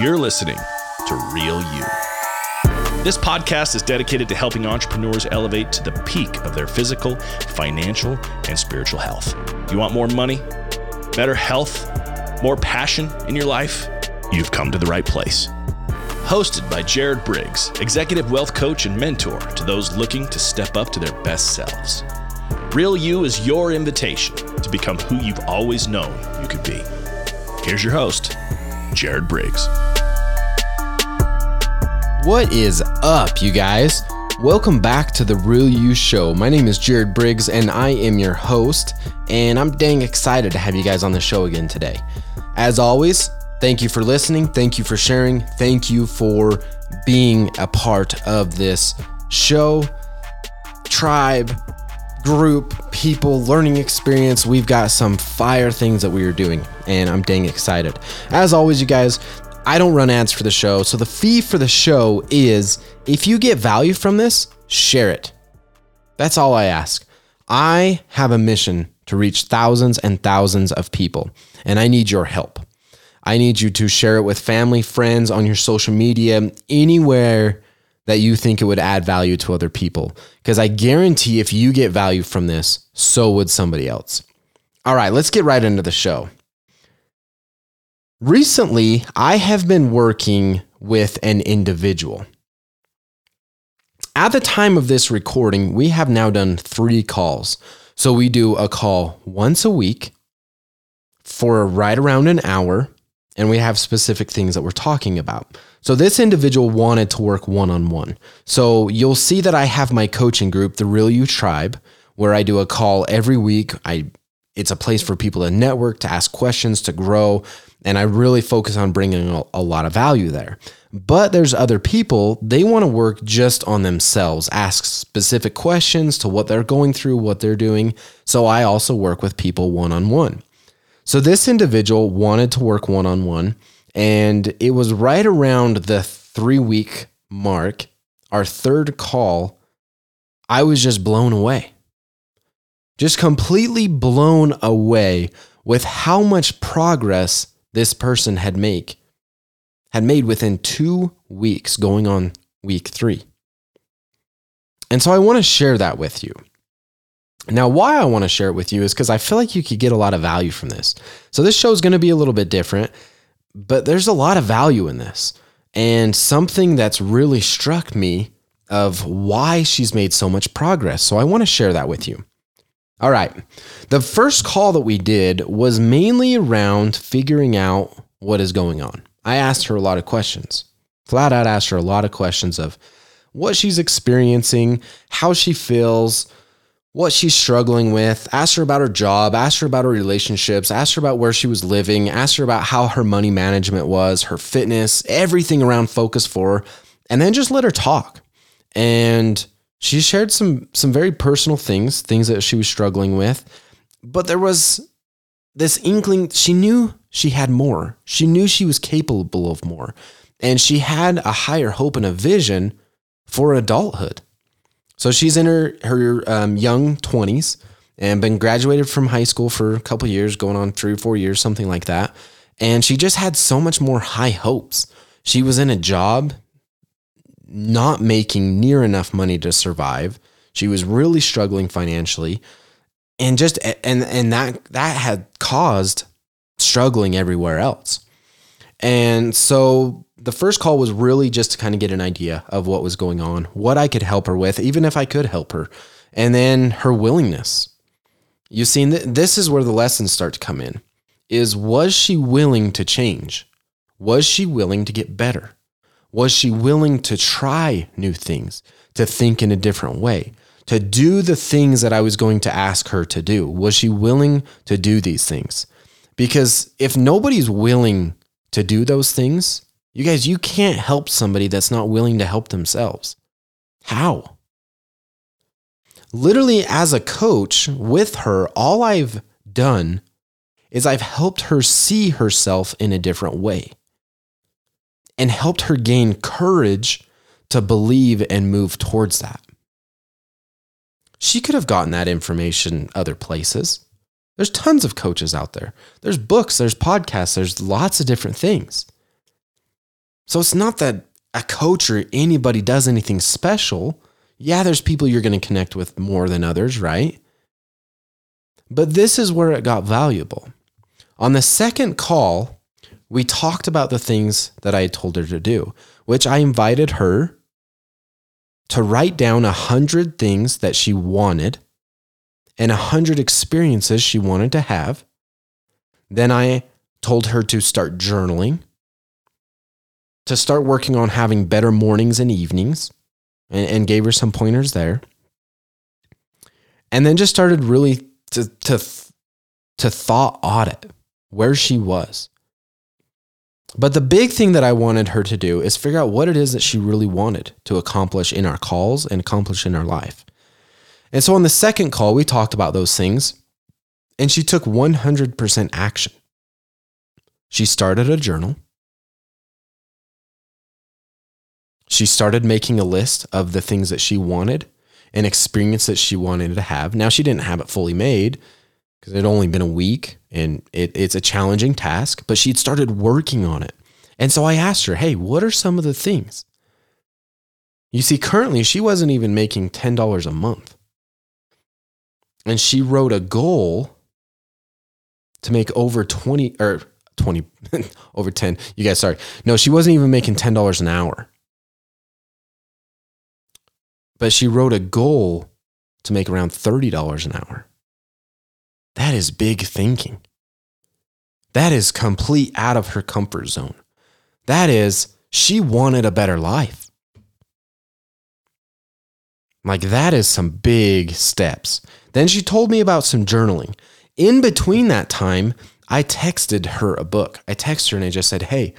You're listening to Real You. This podcast is dedicated to helping entrepreneurs elevate to the peak of their physical, financial, and spiritual health. You want more money, better health, more passion in your life? You've come to the right place. Hosted by Jared Briggs, executive wealth coach and mentor to those looking to step up to their best selves. Real You is your invitation to become who you've always known you could be. Here's your host, Jared Briggs. What is up, you guys? Welcome back to the Real You Show. My name is Jared Briggs, and I am your host, and I'm dang excited to have you guys on the show again today. As always, thank you for listening, thank you for sharing, thank you for being a part of this show, tribe, group, people, learning experience. We've got some fire things that we are doing, and I'm dang excited. As always, you guys, I don't run ads for the show, so the fee for the show is if you get value from this, share it. That's all I ask. I have a mission to reach thousands and thousands of people, and I need your help. I need you to share it with family, friends, on your social media, anywhere that you think it would add value to other people. Because I guarantee if you get value from this, so would somebody else. All right, let's get right into the show. Recently, I have been working with an individual. At the time of this recording, we have now done three calls. So we do a call once a week for right around an hour, and we have specific things that we're talking about. So this individual wanted to work one on one. So you'll see that I have my coaching group, the Real You Tribe, where I do a call every week. I it's a place for people to network, to ask questions, to grow, and I really focus on bringing a, a lot of value there. But there's other people, they want to work just on themselves, ask specific questions to what they're going through, what they're doing. So I also work with people one on one. So this individual wanted to work one on one, and it was right around the three week mark, our third call. I was just blown away. Just completely blown away with how much progress this person had make had made within 2 weeks going on week 3. And so I want to share that with you. Now, why I want to share it with you is because I feel like you could get a lot of value from this. So, this show is going to be a little bit different, but there's a lot of value in this. And something that's really struck me of why she's made so much progress. So, I want to share that with you. All right. The first call that we did was mainly around figuring out what is going on. I asked her a lot of questions. Flat out asked her a lot of questions of what she's experiencing, how she feels, what she's struggling with, asked her about her job, asked her about her relationships, asked her about where she was living, asked her about how her money management was, her fitness, everything around focus for her, and then just let her talk. And she shared some some very personal things, things that she was struggling with, but there was this inkling she knew she had more. She knew she was capable of more. And she had a higher hope and a vision for adulthood. So she's in her her um, young 20s and been graduated from high school for a couple years, going on three or four years, something like that. And she just had so much more high hopes. She was in a job not making near enough money to survive. She was really struggling financially and just and and that that had caused struggling everywhere else. And so the first call was really just to kind of get an idea of what was going on, what I could help her with, even if I could help her, and then her willingness. You see, this is where the lessons start to come in. Is was she willing to change? Was she willing to get better? Was she willing to try new things, to think in a different way, to do the things that I was going to ask her to do? Was she willing to do these things? Because if nobody's willing to do those things, you guys, you can't help somebody that's not willing to help themselves. How? Literally, as a coach with her, all I've done is I've helped her see herself in a different way and helped her gain courage to believe and move towards that. She could have gotten that information other places. There's tons of coaches out there. There's books, there's podcasts, there's lots of different things. So it's not that a coach or anybody does anything special. Yeah, there's people you're going to connect with more than others, right? But this is where it got valuable. On the second call, we talked about the things that I had told her to do, which I invited her to write down a hundred things that she wanted and a hundred experiences she wanted to have. Then I told her to start journaling, to start working on having better mornings and evenings, and, and gave her some pointers there. And then just started really to, to, to thought audit where she was. But the big thing that I wanted her to do is figure out what it is that she really wanted to accomplish in our calls and accomplish in our life. And so on the second call, we talked about those things, and she took 100% action. She started a journal. She started making a list of the things that she wanted and experience that she wanted to have. Now, she didn't have it fully made because it had only been a week and it, it's a challenging task, but she'd started working on it. And so I asked her, hey, what are some of the things? You see, currently she wasn't even making $10 a month. And she wrote a goal to make over 20 or 20 over 10. You guys, sorry. No, she wasn't even making $10 an hour. But she wrote a goal to make around $30 an hour. That is big thinking. That is complete out of her comfort zone. That is, she wanted a better life. Like, that is some big steps. Then she told me about some journaling. In between that time, I texted her a book. I texted her and I just said, Hey,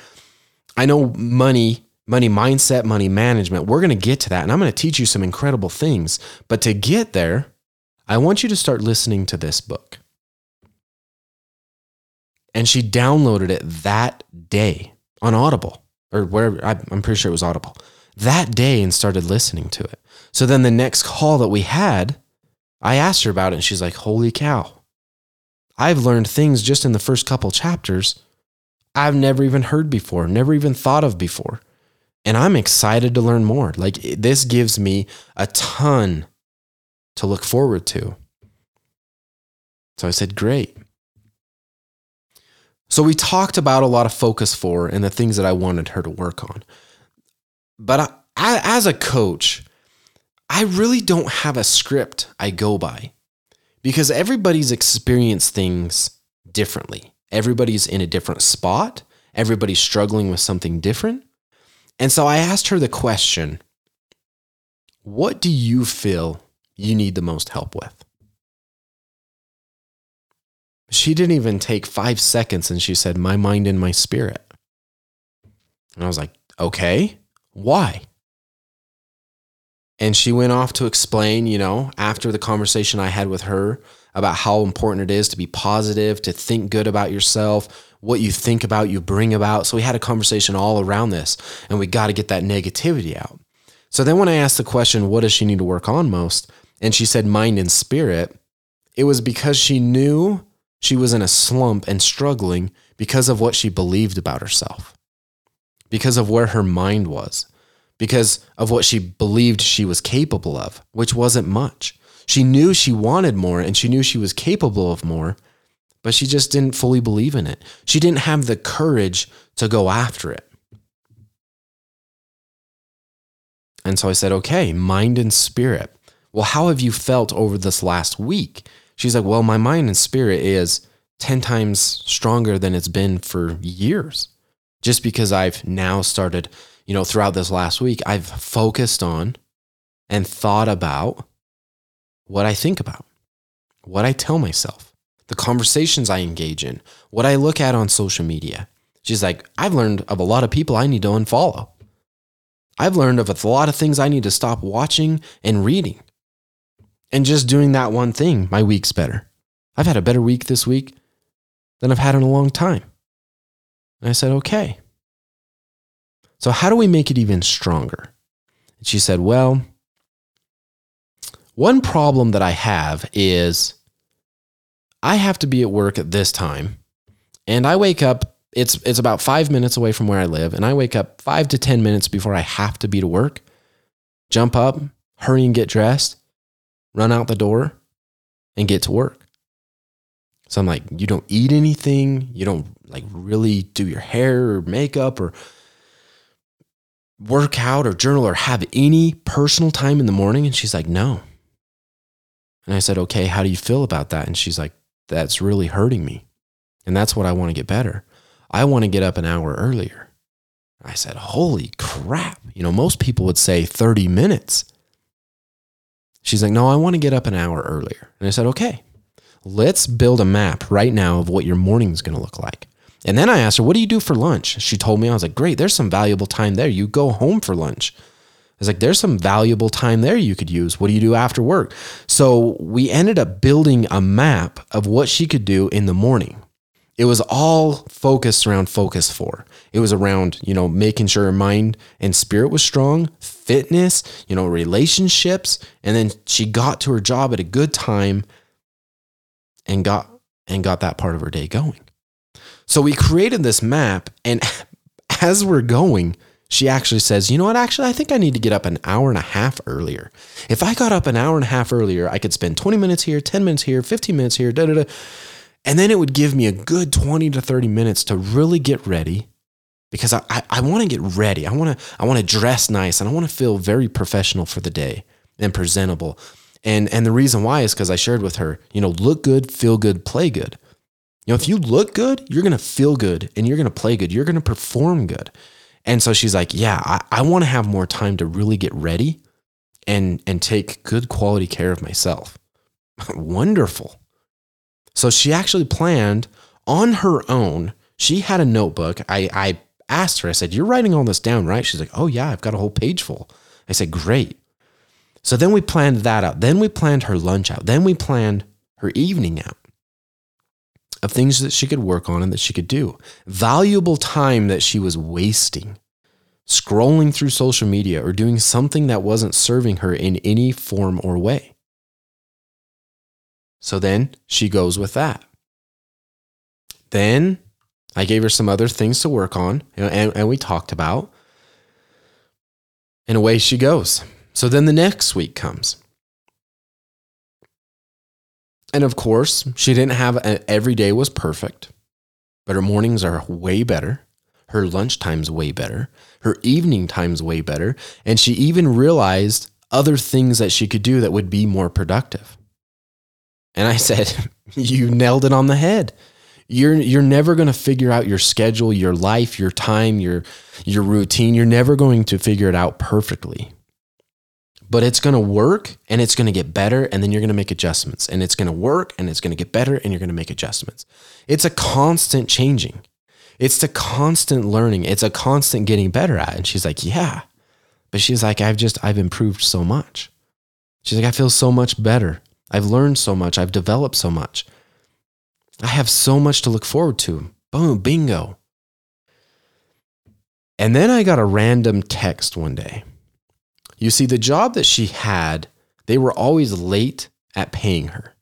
I know money, money mindset, money management. We're going to get to that. And I'm going to teach you some incredible things. But to get there, I want you to start listening to this book and she downloaded it that day on Audible or wherever. I'm pretty sure it was Audible that day and started listening to it. So then the next call that we had, I asked her about it and she's like, Holy cow, I've learned things just in the first couple chapters I've never even heard before, never even thought of before. And I'm excited to learn more. Like this gives me a ton to look forward to. So I said, Great. So we talked about a lot of focus four and the things that I wanted her to work on. But I, as a coach, I really don't have a script I go by because everybody's experienced things differently. Everybody's in a different spot. Everybody's struggling with something different. And so I asked her the question What do you feel you need the most help with? She didn't even take five seconds and she said, My mind and my spirit. And I was like, Okay, why? And she went off to explain, you know, after the conversation I had with her about how important it is to be positive, to think good about yourself, what you think about, you bring about. So we had a conversation all around this, and we got to get that negativity out. So then when I asked the question, what does she need to work on most? And she said, mind and spirit, it was because she knew she was in a slump and struggling because of what she believed about herself, because of where her mind was, because of what she believed she was capable of, which wasn't much. She knew she wanted more and she knew she was capable of more, but she just didn't fully believe in it. She didn't have the courage to go after it. And so I said, okay, mind and spirit. Well, how have you felt over this last week? She's like, Well, my mind and spirit is 10 times stronger than it's been for years. Just because I've now started, you know, throughout this last week, I've focused on and thought about what I think about, what I tell myself, the conversations I engage in, what I look at on social media. She's like, I've learned of a lot of people I need to unfollow. I've learned of a lot of things I need to stop watching and reading. And just doing that one thing, my week's better. I've had a better week this week than I've had in a long time. And I said, okay. So, how do we make it even stronger? And she said, well, one problem that I have is I have to be at work at this time, and I wake up it's it's about five minutes away from where I live, and I wake up five to ten minutes before I have to be to work. Jump up, hurry and get dressed, run out the door, and get to work. So I'm like, you don't eat anything, you don't like really do your hair or makeup or work out or journal or have any personal time in the morning? And she's like, no. And I said, okay, how do you feel about that? And she's like, that's really hurting me. And that's what I want to get better. I want to get up an hour earlier. I said, holy crap. You know, most people would say 30 minutes. She's like, no, I want to get up an hour earlier. And I said, okay, let's build a map right now of what your morning is going to look like. And then I asked her, What do you do for lunch? She told me, I was like, Great, there's some valuable time there. You go home for lunch. I was like, There's some valuable time there you could use. What do you do after work? So we ended up building a map of what she could do in the morning. It was all focused around focus four. It was around, you know, making sure her mind and spirit was strong, fitness, you know, relationships. And then she got to her job at a good time and got and got that part of her day going. So we created this map, and as we're going, she actually says, You know what? Actually, I think I need to get up an hour and a half earlier. If I got up an hour and a half earlier, I could spend 20 minutes here, 10 minutes here, 15 minutes here, da da da. And then it would give me a good 20 to 30 minutes to really get ready because I, I, I want to get ready. I want to I want to dress nice and I want to feel very professional for the day and presentable. And and the reason why is because I shared with her, you know, look good, feel good, play good. You know, if you look good, you're going to feel good and you're going to play good. You're going to perform good. And so she's like, yeah, I, I want to have more time to really get ready and, and take good quality care of myself. Wonderful. So she actually planned on her own. She had a notebook. I, I asked her, I said, You're writing all this down, right? She's like, Oh, yeah, I've got a whole page full. I said, Great. So then we planned that out. Then we planned her lunch out. Then we planned her evening out of things that she could work on and that she could do. Valuable time that she was wasting scrolling through social media or doing something that wasn't serving her in any form or way. So then she goes with that. Then I gave her some other things to work on and, and we talked about. And away she goes. So then the next week comes. And of course, she didn't have a, every day was perfect, but her mornings are way better. Her lunch time's way better. Her evening time's way better. And she even realized other things that she could do that would be more productive. And I said, You nailed it on the head. You're, you're never going to figure out your schedule, your life, your time, your, your routine. You're never going to figure it out perfectly but it's going to work and it's going to get better and then you're going to make adjustments. And it's going to work and it's going to get better and you're going to make adjustments. It's a constant changing. It's the constant learning. It's a constant getting better at and she's like yeah. But she's like i've just i've improved so much. She's like i feel so much better. I've learned so much. I've developed so much. I have so much to look forward to. Boom bingo. And then i got a random text one day you see, the job that she had, they were always late at paying her.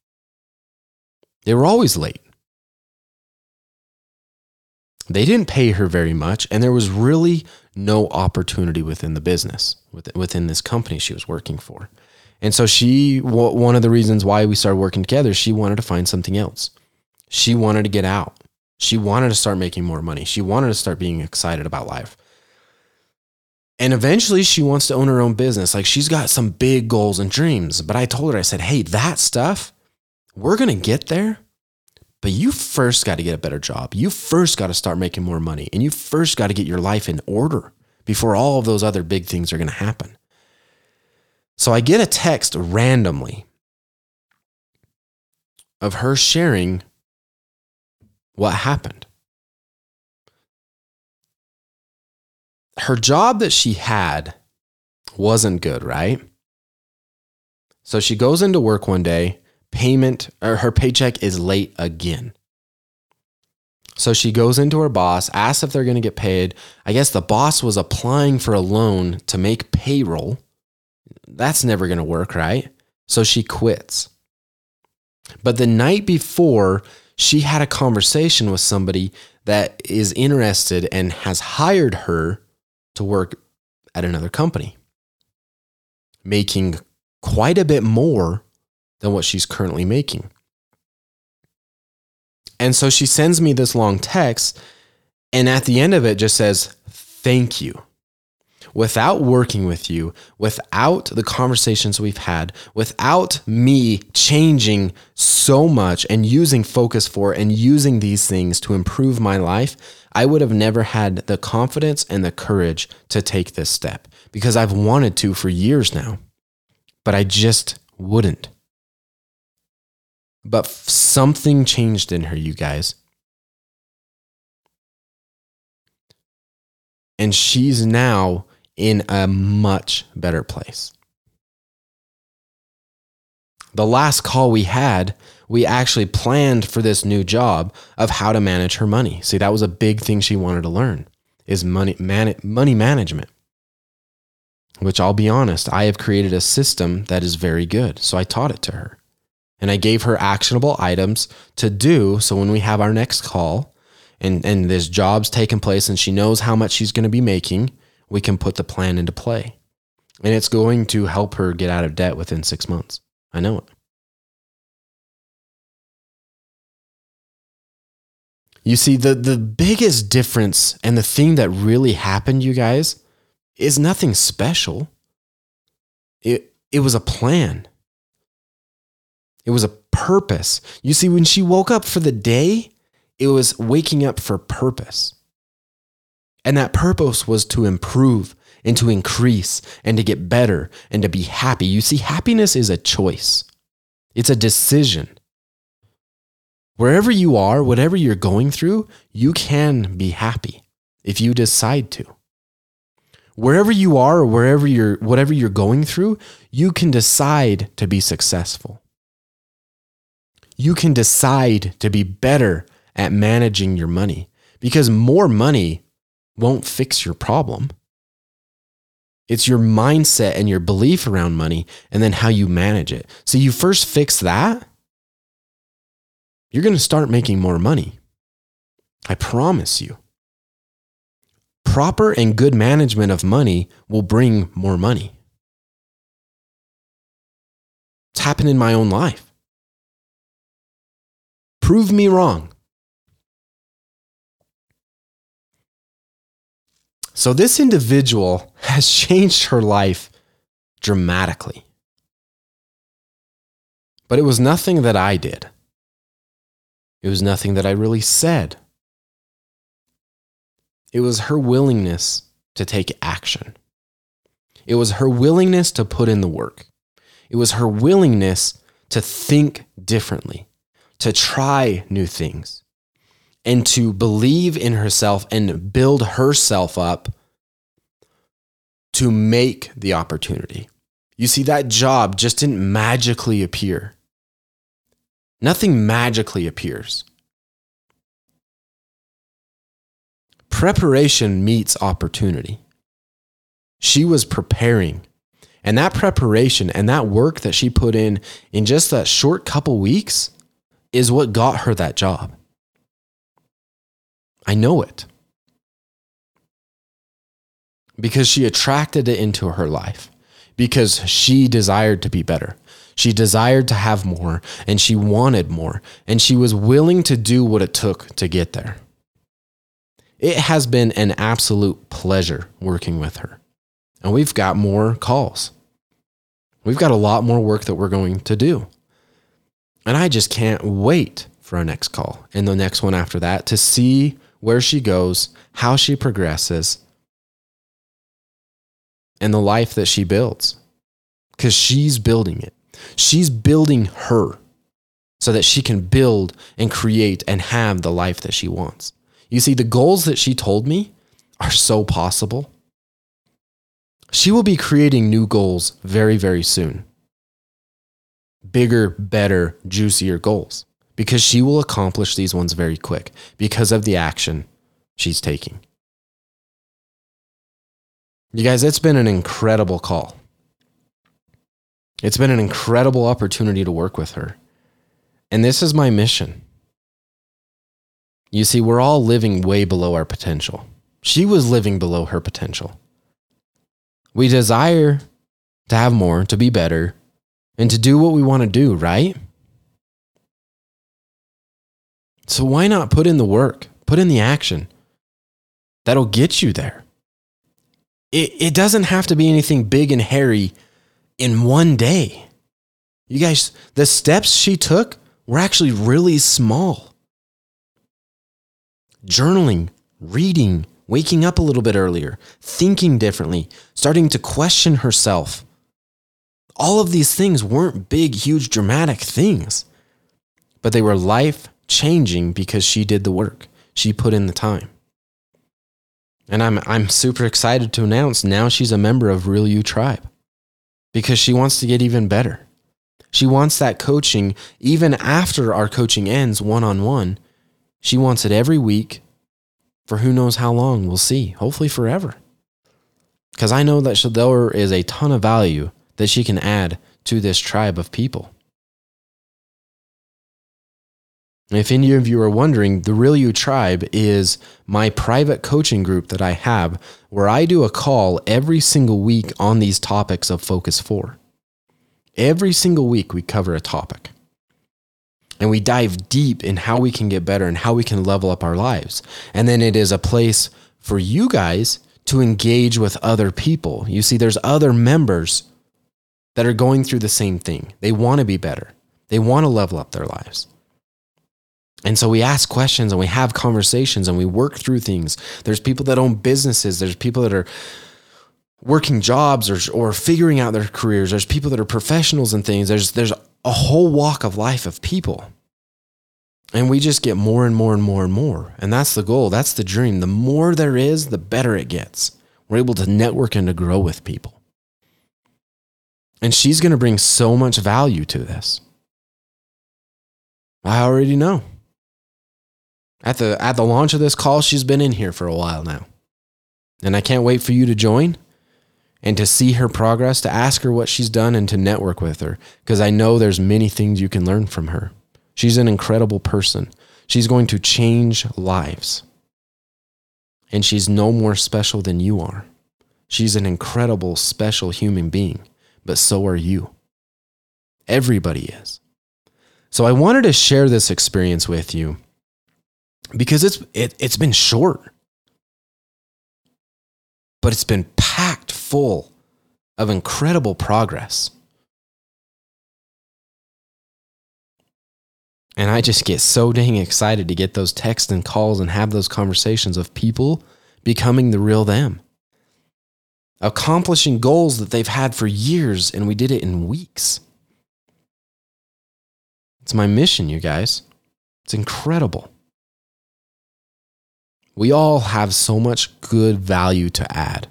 They were always late. They didn't pay her very much, and there was really no opportunity within the business, within this company she was working for. And so she, one of the reasons why we started working together, she wanted to find something else. She wanted to get out. She wanted to start making more money. She wanted to start being excited about life. And eventually she wants to own her own business. Like she's got some big goals and dreams. But I told her, I said, hey, that stuff, we're going to get there. But you first got to get a better job. You first got to start making more money. And you first got to get your life in order before all of those other big things are going to happen. So I get a text randomly of her sharing what happened. Her job that she had wasn't good, right? So she goes into work one day, payment or her paycheck is late again. So she goes into her boss, asks if they're going to get paid. I guess the boss was applying for a loan to make payroll. That's never going to work, right? So she quits. But the night before, she had a conversation with somebody that is interested and has hired her to work at another company, making quite a bit more than what she's currently making. And so she sends me this long text, and at the end of it just says, Thank you without working with you, without the conversations we've had, without me changing so much and using Focus 4 and using these things to improve my life, I would have never had the confidence and the courage to take this step because I've wanted to for years now, but I just wouldn't. But something changed in her, you guys. And she's now in a much better place. The last call we had, we actually planned for this new job of how to manage her money. See, that was a big thing she wanted to learn is money man, money management. Which I'll be honest, I have created a system that is very good. So I taught it to her. And I gave her actionable items to do so when we have our next call and and this job's taking place and she knows how much she's going to be making, we can put the plan into play. And it's going to help her get out of debt within six months. I know it. You see, the, the biggest difference and the thing that really happened, you guys, is nothing special. It, it was a plan, it was a purpose. You see, when she woke up for the day, it was waking up for purpose. And that purpose was to improve and to increase and to get better and to be happy. You see, happiness is a choice, it's a decision. Wherever you are, whatever you're going through, you can be happy if you decide to. Wherever you are or wherever you're whatever you're going through, you can decide to be successful. You can decide to be better at managing your money because more money won't fix your problem. It's your mindset and your belief around money and then how you manage it. So you first fix that, you're going to start making more money. I promise you. Proper and good management of money will bring more money. It's happened in my own life. Prove me wrong. So, this individual has changed her life dramatically. But it was nothing that I did, it was nothing that I really said. It was her willingness to take action. It was her willingness to put in the work. It was her willingness to think differently, to try new things and to believe in herself and build herself up to make the opportunity. You see, that job just didn't magically appear. Nothing magically appears. Preparation meets opportunity. She was preparing. And that preparation and that work that she put in in just that short couple weeks is what got her that job. I know it. Because she attracted it into her life, because she desired to be better. She desired to have more, and she wanted more, and she was willing to do what it took to get there. It has been an absolute pleasure working with her. And we've got more calls. We've got a lot more work that we're going to do. And I just can't wait for our next call and the next one after that to see where she goes, how she progresses, and the life that she builds. Because she's building it. She's building her so that she can build and create and have the life that she wants. You see, the goals that she told me are so possible. She will be creating new goals very, very soon. Bigger, better, juicier goals because she will accomplish these ones very quick because of the action she's taking. You guys, it's been an incredible call. It's been an incredible opportunity to work with her. And this is my mission. You see, we're all living way below our potential. She was living below her potential. We desire to have more, to be better, and to do what we want to do, right? So why not put in the work, put in the action? That'll get you there. It, it doesn't have to be anything big and hairy in one day. You guys, the steps she took were actually really small. Journaling, reading, waking up a little bit earlier, thinking differently, starting to question herself. All of these things weren't big, huge, dramatic things, but they were life changing because she did the work. She put in the time. And I'm, I'm super excited to announce now she's a member of Real You Tribe because she wants to get even better. She wants that coaching even after our coaching ends one on one. She wants it every week for who knows how long. We'll see. Hopefully, forever. Because I know that there is a ton of value that she can add to this tribe of people. If any of you are wondering, the Real You Tribe is my private coaching group that I have where I do a call every single week on these topics of Focus 4. Every single week, we cover a topic. And we dive deep in how we can get better and how we can level up our lives. And then it is a place for you guys to engage with other people. You see, there's other members that are going through the same thing. They want to be better, they want to level up their lives. And so we ask questions and we have conversations and we work through things. There's people that own businesses, there's people that are working jobs or, or figuring out their careers, there's people that are professionals and things. There's, there's a whole walk of life of people. And we just get more and more and more and more. And that's the goal. That's the dream. The more there is, the better it gets. We're able to network and to grow with people. And she's going to bring so much value to this. I already know. At the at the launch of this call, she's been in here for a while now. And I can't wait for you to join and to see her progress, to ask her what she's done and to network with her because I know there's many things you can learn from her. She's an incredible person. She's going to change lives. And she's no more special than you are. She's an incredible, special human being, but so are you. Everybody is. So I wanted to share this experience with you because it's it, it's been short but it's been packed full of incredible progress. And i just get so dang excited to get those texts and calls and have those conversations of people becoming the real them accomplishing goals that they've had for years and we did it in weeks. It's my mission you guys. It's incredible we all have so much good value to add.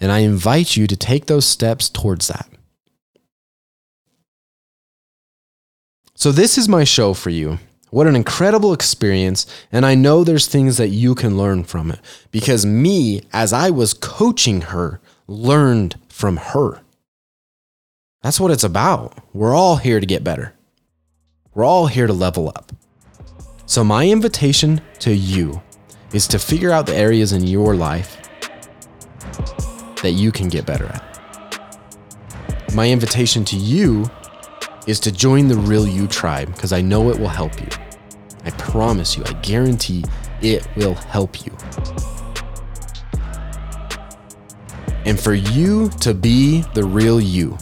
And I invite you to take those steps towards that. So, this is my show for you. What an incredible experience. And I know there's things that you can learn from it because me, as I was coaching her, learned from her. That's what it's about. We're all here to get better, we're all here to level up. So, my invitation to you is to figure out the areas in your life that you can get better at. My invitation to you is to join the Real You tribe because I know it will help you. I promise you, I guarantee it will help you. And for you to be the real you,